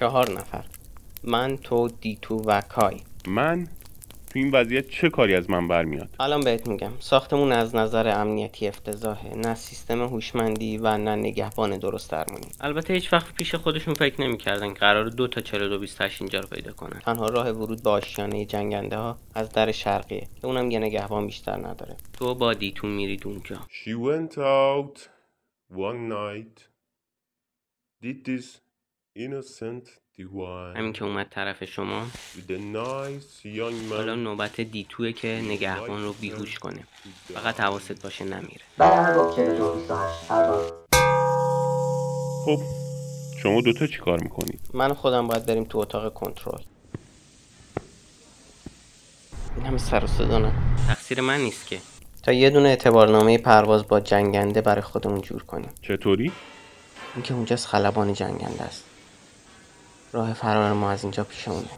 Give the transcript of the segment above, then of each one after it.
چهار نفر. من تو دیتو و کای. من؟ تو این وضعیت چه کاری از من برمیاد؟ الان بهت میگم. ساختمون از نظر امنیتی افتضاحه. نه سیستم هوشمندی و نه نگهبان درست درمونی البته هیچ وقت پیش خودشون فکر نمی‌کردن که قرار دو تا 42 28 اینجا رو پیدا کنن. تنها راه ورود به آشیانه جنگنده ها از در شرقیه. که اونم یه نگهبان بیشتر نداره. تو با دیتو میرید اونجا. She went out one night. Did this همین که اومد طرف شما. With a nice young حالا man نوبت دیتوه که نگهبان رو بیهوش کنه. فقط حواست باشه نمیره. ارباب 42 28 ارباب خب شما دوتا چی کار می‌کنید؟ من خودم باید بریم تو اتاق کنترل. این همه سر و صدا تقصیر من نیست که. تا یه دونه اعتبارنامه پرواز با جنگنده برای خودمون جور کنیم. چطوری؟ اینکه اونجاست خلبان جنگنده است. راه فرار ما از اینجا پیشمونه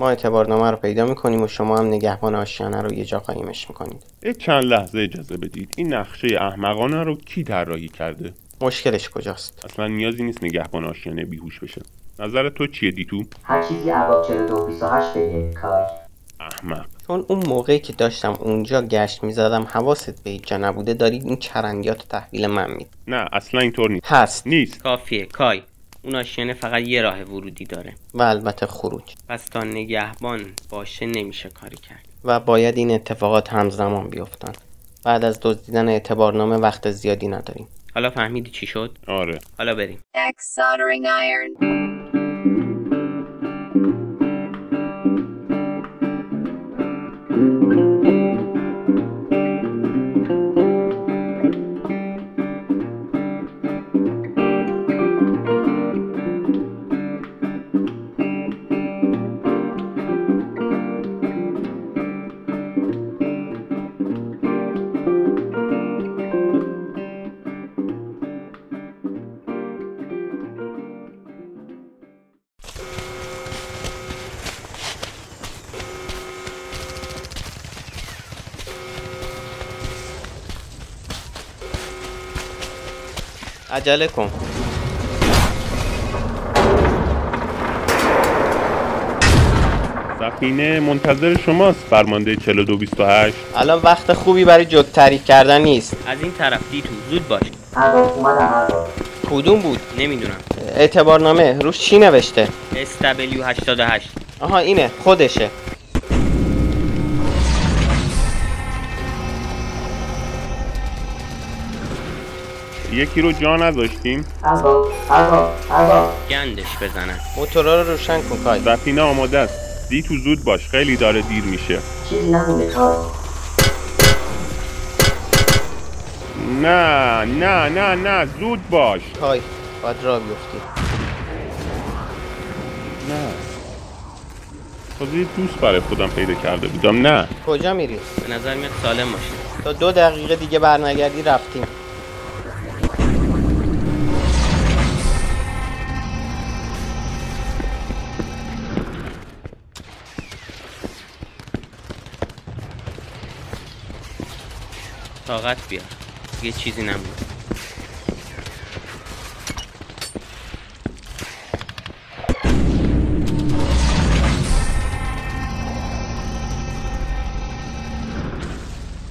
ما اعتبارنامه رو پیدا می‌کنیم و شما هم نگهبان آشیانه رو یه جا قایمش می‌کنید. یک چند لحظه اجازه بدید. این نقشه احمقانه رو کی طراحی کرده؟ مشکلش کجاست؟ اصلا نیازی نیست نگهبان آشیانه بیهوش بشه نظر تو چیه دیتو؟ هر چیزی ارباب 42 28 بگه کای احمق. چون اون موقعی که داشتم اونجا گشت می‌زدم حواست به هیچ جا نبوده دارید این چرندیات تحویل من می‌دید. نه اصلا اینطور نیست. هست. نیست. کافیه کای. اون آشیانه فقط یه راه ورودی داره. و البته خروج. پس تا نگهبان باشه نمیشه کاری کرد. و باید این اتفاقات همزمان بیفتن. بعد از دزدیدن اعتبارنامه وقت زیادی نداریم. حالا فهمیدی چی شد؟ آره. حالا بریم. عجله کن. سفینه منتظر شماست فرمانده 4228 الان وقت خوبی برای تعریف کردن نیست. از این طرف دیتو زود باش. کدوم بود؟ نمی‌دونم. اعتبارنامه روش چی نوشته؟ SW88 آها اینه خودشه. یکی رو جا نذاشتیم. گندش بزنن موتورا رو روشن کن کای سفینه آماده است. دی تو زود باش خیلی داره دیر میشه. نه نه نه نه زود باش. کای باید را بیفتی نه. تازه یه دوست برای خودم پیدا کرده بودم. نه. کجا میری؟ به نظر میاد سالم باشی تا دو دقیقه دیگه برنگردی رفتیم. طاقت بیار. یه چیزی نمونه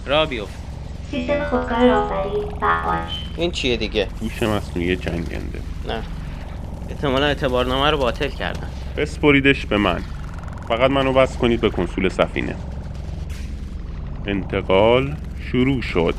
را بیفت. سیستم خودکار فعال. این چیه دیگه؟ هوش مصنوعی جنگنده نه. احتمالا اعتبارنامه رو باطل کردن. بسپریدش به من. فقط منو بس کنید به کنسول سفینه. انتقال. شروع شد.